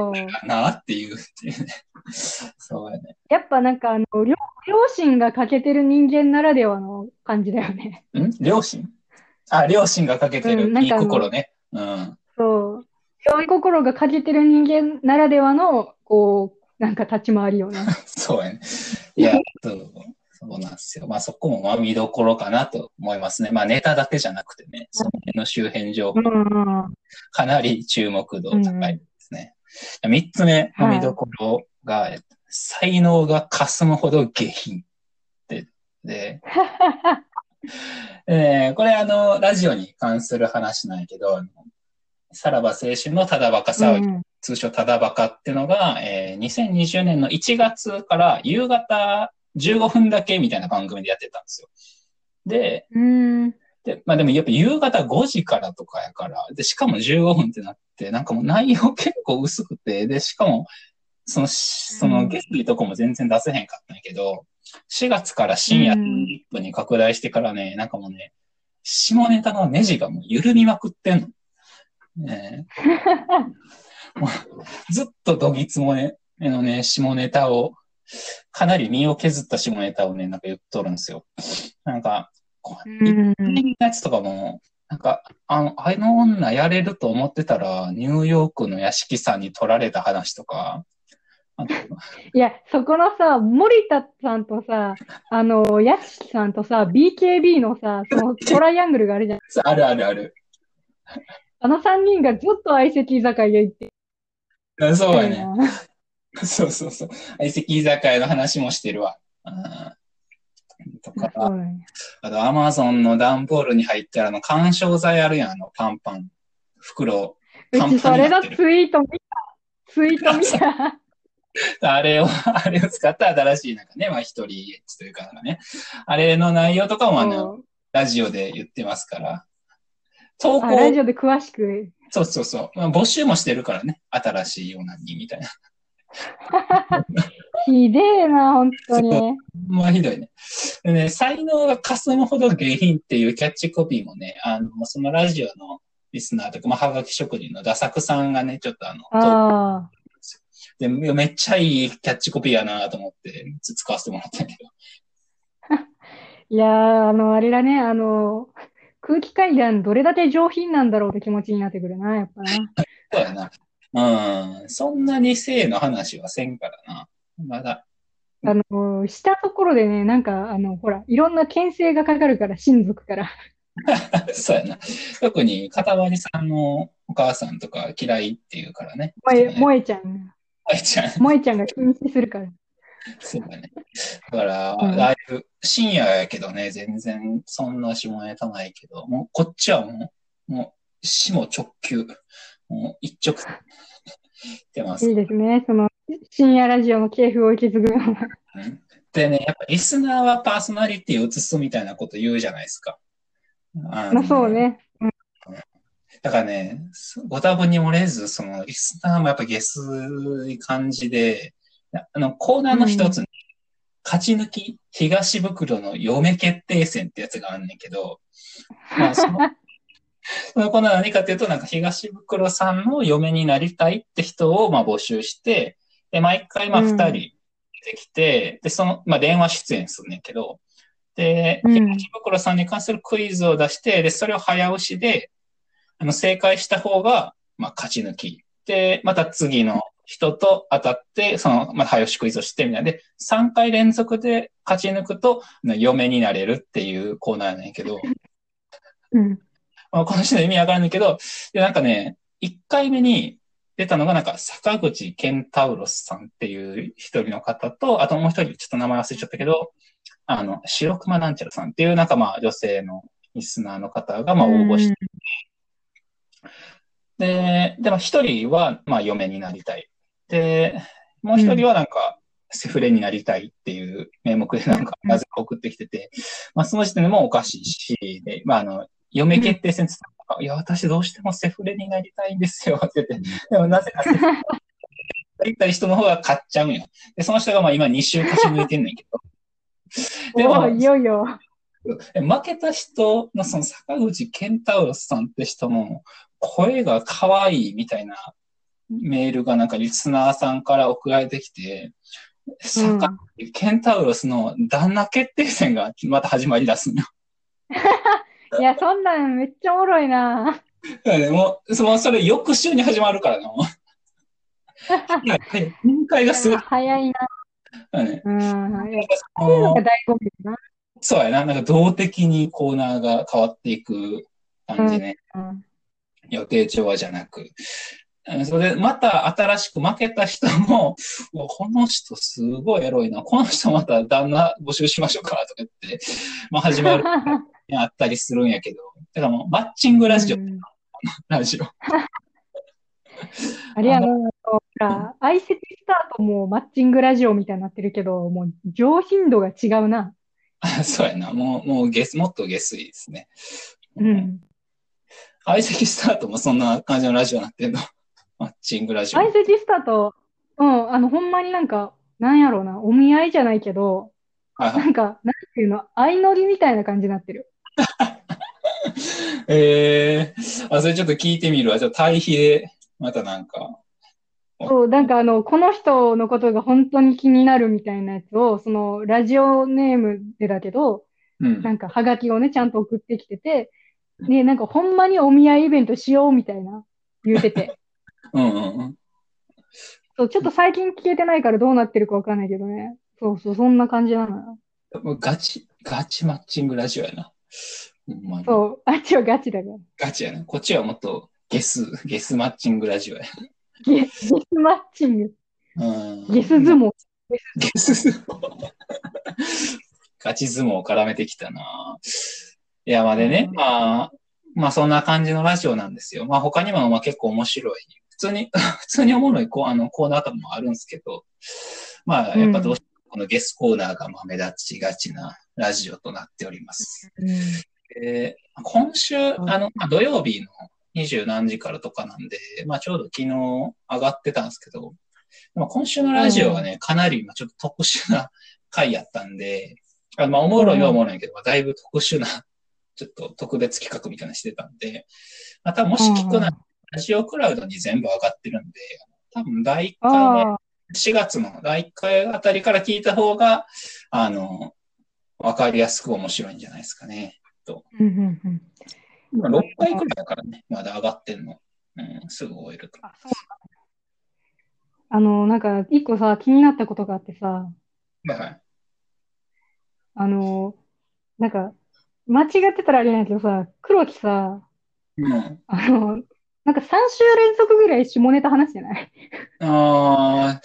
Speaker 2: なっていうっていうね。そうやね。
Speaker 1: やっぱなんかあの、両、両親が欠けてる人間ならではの感じだよね。
Speaker 2: ん？両親？あ、両親がかけてるいい
Speaker 1: うんなんかあの
Speaker 2: 心ね。うん。
Speaker 1: そう。良い心が欠けてる人間ならではの、こう、なんか立ち回りよね。
Speaker 2: そうやね。いや、そう、そうなんですよ。まあそこもまあ見どころかなと思いますね。まあネタだけじゃなくてね、その辺の周辺情報。かなり注目度高いですね。三つ目の見どころが、えっと才能が霞むほど下品。で、で、えーこれあの、ラジオに関する話なんやけど、さらば青春のただバカ騒ぎ、
Speaker 1: うん
Speaker 2: 通称ただバカっていうのが、えー2020年の1月から夕方15分だけみたいな番組でやってたんですよ。で、
Speaker 1: うん。
Speaker 2: で、まあでもやっぱ夕方5時からとかやから、で、しかも15分ってなって、なんかもう内容結構薄くて、で、しかも、その、しそのゲストのとこも全然出せへんかったんやけど、4月から深夜
Speaker 1: うん
Speaker 2: 1分に拡大してからね、なんかもうね、下ネタのネジがもう緩みまくってんの。ねえ もうずっとどぎつもね、のね、下ネタを、かなり身を削った下ネタをね、なんか言っとるんですよ。なんか、こ
Speaker 1: うん。
Speaker 2: のやつとかも、なんか、あの、あの女やれると思ってたら、ニューヨークの屋敷さんに取られた話とか、
Speaker 1: いや、そこのさ、森田さんとさ、あの、屋敷さんとさ、BKB のさ、そのトライアングルがあるじゃん。
Speaker 2: あるあるある。
Speaker 1: あの三人がずっと相席居酒屋行って
Speaker 2: あそうや
Speaker 1: る
Speaker 2: ね。
Speaker 1: な。
Speaker 2: そうそうそう。相席居酒屋の話もしてるわ。うんとか、
Speaker 1: そうだね。
Speaker 2: あと、アマゾンの段ボールに入ってるあの、干渉剤あるやん、あの、パンパン。袋。パンパンになってる
Speaker 1: ツイート見た。ツイート見た。
Speaker 2: あれを、あれを使った新しい、なんかね、まあ、一人エッチというかなんかね。あれの内容とかも、あの、ラジオで言ってますから。投稿
Speaker 1: あ、ラジオで詳しく。
Speaker 2: そうそうそう。まあ、募集もしてるからね。新しいようなに、みたいな。
Speaker 1: ひでえな、本当に。
Speaker 2: まあ、ひどいね。でね、才能が霞むほど下品っていうキャッチコピーもね、あの、そのラジオのリスナーとか、まあ、はがき職人のダサクさんがね、ちょっとあの、
Speaker 1: ああ。
Speaker 2: でめっちゃいいキャッチコピーやなと思って、使わせてもらったけど。
Speaker 1: いやー、あの、あれだね、あの、空気階段どれだけ上品なんだろうって気持ちになってくるな、やっぱな。
Speaker 2: そうやな。うん。そんなに性の話はせんからな。まだ。
Speaker 1: あの、したところでね、なんか、あの、ほら、いろんな牽制がかかるから、親族から。
Speaker 2: そうやな。特に、かたまりさんのお母さんとか嫌いっていうからね。
Speaker 1: 萌え、萌えちゃん。
Speaker 2: あいちゃん。
Speaker 1: 萌えちゃんが禁止するから。
Speaker 2: そうだね。だから、
Speaker 1: うん
Speaker 2: ライブ、深夜やけどね、全然そんな下ネタないけど、もうこっちはもう、もう、死も直球。もう一直線。ってます。
Speaker 1: いいですね。その、深夜ラジオの系譜を受け継ぐような。
Speaker 2: うんでね、やっぱリスナーはパーソナリティを映すみたいなこと言うじゃないですか。あの
Speaker 1: まあ、そうね。
Speaker 2: だからね、ご多分に漏れず、そのリスナーもやっぱ下水い感じで、あの、コーナーの一つに、勝ち抜き東袋の嫁決定戦ってやつがあんねんけど、まあ、その、そのコーナーは何かっていうと、なんか東袋さんの嫁になりたいって人をまあ募集して、で、毎回まあ
Speaker 1: うん
Speaker 2: 二人出てきて、で、その、まあ電話出演するねんけど、で、
Speaker 1: うん
Speaker 2: 東袋さんに関するクイズを出して、で、それを早押しで、あの、正解した方が、まあ、勝ち抜き。で、また次の人と当たって、その、まあ、早押しクイズをしてみたいな。で、3回連続で勝ち抜くと、嫁になれるっていうコーナーなんやけど、
Speaker 1: うん。
Speaker 2: まあ、この人の意味わからんねんけど、で、なんかね、1回目に出たのがなんか、坂口ケンタウロスさんっていう一人の方と、あともう一人、ちょっと名前忘れちゃったけど、あの、白熊なんちゃらさんっていうなんかまあ女性のリスナーの方がまあ応募して、で、でも一人は、まあ、嫁になりたい。で、もう一人はなんか、セフレになりたいっていう名目でなんか、なぜか送ってきてて、まあ、その時点でもおかしいし、で、まあ、あの、嫁決定戦って言ったら、いや、私どうしてもセフレになりたいんですよ、って言って、でもなぜかセフレになりたい人の方が買っちゃうんよ。で、その人がまあ今2週勝ち抜いてんねんけど。でも、
Speaker 1: いよいよ。
Speaker 2: 負けた人のその坂口健太郎さんって人の声が可愛いみたいなメールがなんかリスナーさんから送られてきて、坂口健太郎の旦那決定戦がまた始まり出すのよ。
Speaker 1: いや、そんなんめっちゃおもろいな。
Speaker 2: だからねもう、その、それ翌週に始まるからな。いや展開がすごい。
Speaker 1: 早いな。
Speaker 2: だね
Speaker 1: うん。いや
Speaker 2: あ
Speaker 1: そう醍醐味だな。
Speaker 2: そうやな。なんか動的にコーナーが変わっていく感じね。
Speaker 1: うん。
Speaker 2: 予定調和じゃなく。うんそれで、また新しく負けた人も、この人すごいエロいな。この人また旦那募集しましょうか、とか言って、まあ始まる、あったりするんやけど。だからもう、マッチングラジオ、
Speaker 1: うん
Speaker 2: ラジオ。
Speaker 1: あれやな、ほら、相席スタートもマッチングラジオみたいになってるけど、もう上品度が違うな。
Speaker 2: あそうやな。もう、もうゲス、もっとゲスいですね。
Speaker 1: うん。
Speaker 2: 相席スタートもそんな感じのラジオになってんの。マッチングラジオ。
Speaker 1: 相席スタート、うん、あの、ほんまになんか、なんやろうな、お見合いじゃないけど、
Speaker 2: はいはい
Speaker 1: なんか、なんていうの、相乗りみたいな感じになってる。
Speaker 2: えー、あ、それちょっと聞いてみるわ。じゃあ対比で、またなんか。
Speaker 1: そう、なんかあの、この人のことが本当に気になるみたいなやつを、その、ラジオネームでだけど、
Speaker 2: うん。
Speaker 1: なんか、はがきをね、ちゃんと送ってきてて、で、なんか、ほんまにお見合いイベントしようみたいな、言うてて。
Speaker 2: うんうんうん。
Speaker 1: そう、ちょっと最近聞けてないからどうなってるかわかんないけどね。そうそう、そんな感じなのよ。
Speaker 2: ガチ、ガチマッチングラジオやな。
Speaker 1: そう、あっちはガチだから。
Speaker 2: ガチやな。こっちはもっとゲス、ゲスマッチングラジオや。
Speaker 1: ゲ、ゲスマッチング。
Speaker 2: うん。
Speaker 1: ゲス相撲。
Speaker 2: ゲス相撲。ガチ相撲を絡めてきたな。いや、まあでね、
Speaker 1: うん
Speaker 2: まあ、まあそんな感じのラジオなんですよ。まあ他にもまあ結構面白い。普通に、普通におもろいこうあのコーナーとかもあるんですけど、まあやっぱどうしてもこのゲスコーナーがまあ目立ちがちなラジオとなっております。
Speaker 1: うん。
Speaker 2: で今週、
Speaker 1: ん
Speaker 2: あの、まあ土曜日の二十何時からとかなんで、まあちょうど昨日上がってたんですけど、まあ、今週のラジオはね、かなりまあちょっと特殊な回やったんで、あまあおもろいはおもろいけど、まあだいぶ特殊な、ちょっと特別企画みたいなのしてたんで、またもし聞くなら、ラジオクラウドに全部上がってるんで、多分第1回目、
Speaker 1: ああ、
Speaker 2: 4月の第1回あたりから聞いた方が、あの、わかりやすく面白いんじゃないですかね。
Speaker 1: うんうんうん。
Speaker 2: 今6回くらいだからね、まだ上がってんの。うん、すぐ終えると。
Speaker 1: あ、の、なんか、一個さ、気になったことがあってさ、
Speaker 2: はいはい。
Speaker 1: あの、なんか、間違ってたらあれなんやけどさ、黒木さ、
Speaker 2: うん。
Speaker 1: あの、なんか3週連続ぐらい下ネタ話してない？
Speaker 2: ああ、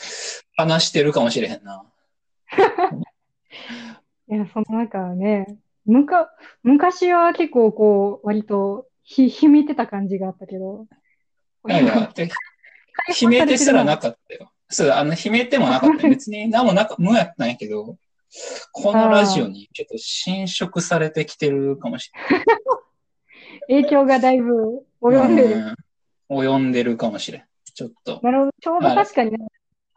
Speaker 2: 話してるかもしれへんな。
Speaker 1: いや、そのなんかね、むか、昔は結構こう、割とひ、秘めてた感じがあったけど、
Speaker 2: いやいや、で秘めてすらなかったよ。そう、あの、秘めてもなかったよ。別に何もなか、無やったんやけど、このラジオにちょっと侵食されてきてるかもし
Speaker 1: 影響がだいぶ
Speaker 2: れない。
Speaker 1: 及んでる。
Speaker 2: うん及んでるかもしれん。ちょっと。
Speaker 1: なるほど。ちょうど確かにね、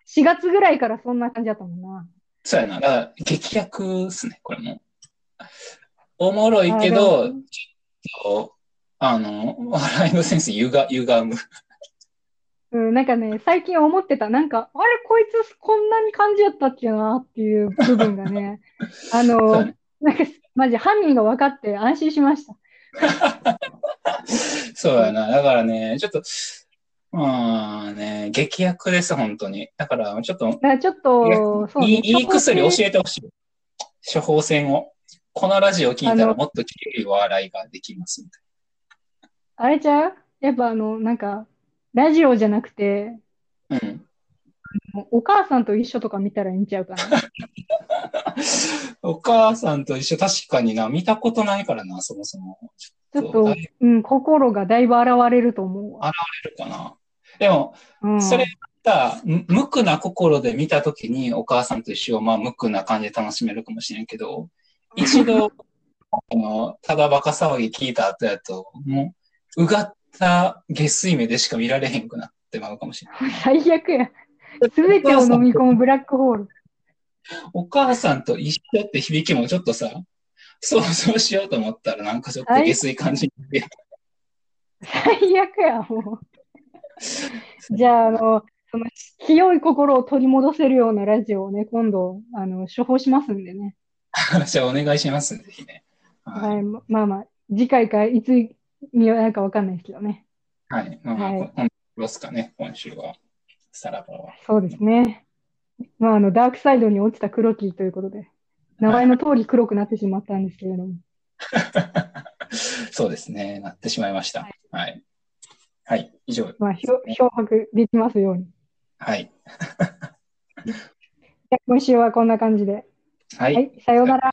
Speaker 1: 4月ぐらいからそんな感じだったもんな。
Speaker 2: そうやな。だから、劇薬っすね、これも。おもろいけ
Speaker 1: あ
Speaker 2: ど、
Speaker 1: で
Speaker 2: ちょっと、あの、笑いのセンスゆが、歪む。
Speaker 1: うん、なんかね、最近思ってた。なんか、あれ、こいつこんなに感じやったっけなっていう部分がね、あのなんか、マジ犯人が分かって安心しました。
Speaker 2: そうやな。だからね、ちょっと、まあね、劇薬です、本当に。だから、ちょっと、
Speaker 1: ちょっと、そう
Speaker 2: いい
Speaker 1: ね、
Speaker 2: いい薬教えてほしい。処方箋を。このラジオ聞いたらもっときれい笑いができますみ
Speaker 1: あれちゃう？やっぱあの、なんか、ラジオじゃなくて。
Speaker 2: うん。
Speaker 1: お母さんと一緒とか見たらいいんちゃうかな。
Speaker 2: お母さんと一緒、確かにな、見たことないからな、そもそも。
Speaker 1: ちょっと、うん、心がだいぶ現れると思うわ。
Speaker 2: あるかな。でも、
Speaker 1: うん、
Speaker 2: それさ、む無垢な心で見たときにお母さんと一緒を、まあ、無垢な感じで楽しめるかもしれんけど、一度、あの、ただバカ騒ぎ聞いた後やと、もう、うがった下水目でしか見られへんくなってまうかもしれない。
Speaker 1: 最悪や。すべてを飲み込むブラックホール。
Speaker 2: お母さんと一緒って響きもちょっとさ、想像しようと思ったらなんかちょっと下水感じに
Speaker 1: 最悪や、もう。じゃあ、あの、その清い心を取り戻せるようなラジオをね、今度、あの、処方しますんでね。
Speaker 2: じゃあお願いします、ぜひね。
Speaker 1: はい、はい、まあまあ、次回かいつになるかわかんないですけどね。
Speaker 2: はい。まあ、はい、今ですかね、今週は。さらばは。
Speaker 1: そうですね。まあ、あの、ダークサイドに落ちた黒木ということで、名前の通り黒くなってしまったんですけれども。
Speaker 2: そうですね。なってしまいました。はい。はい、はい、以上。
Speaker 1: まあ、漂白できますように。
Speaker 2: はい。
Speaker 1: 今週はこんな感じで。
Speaker 2: はい。はい、
Speaker 1: さようなら。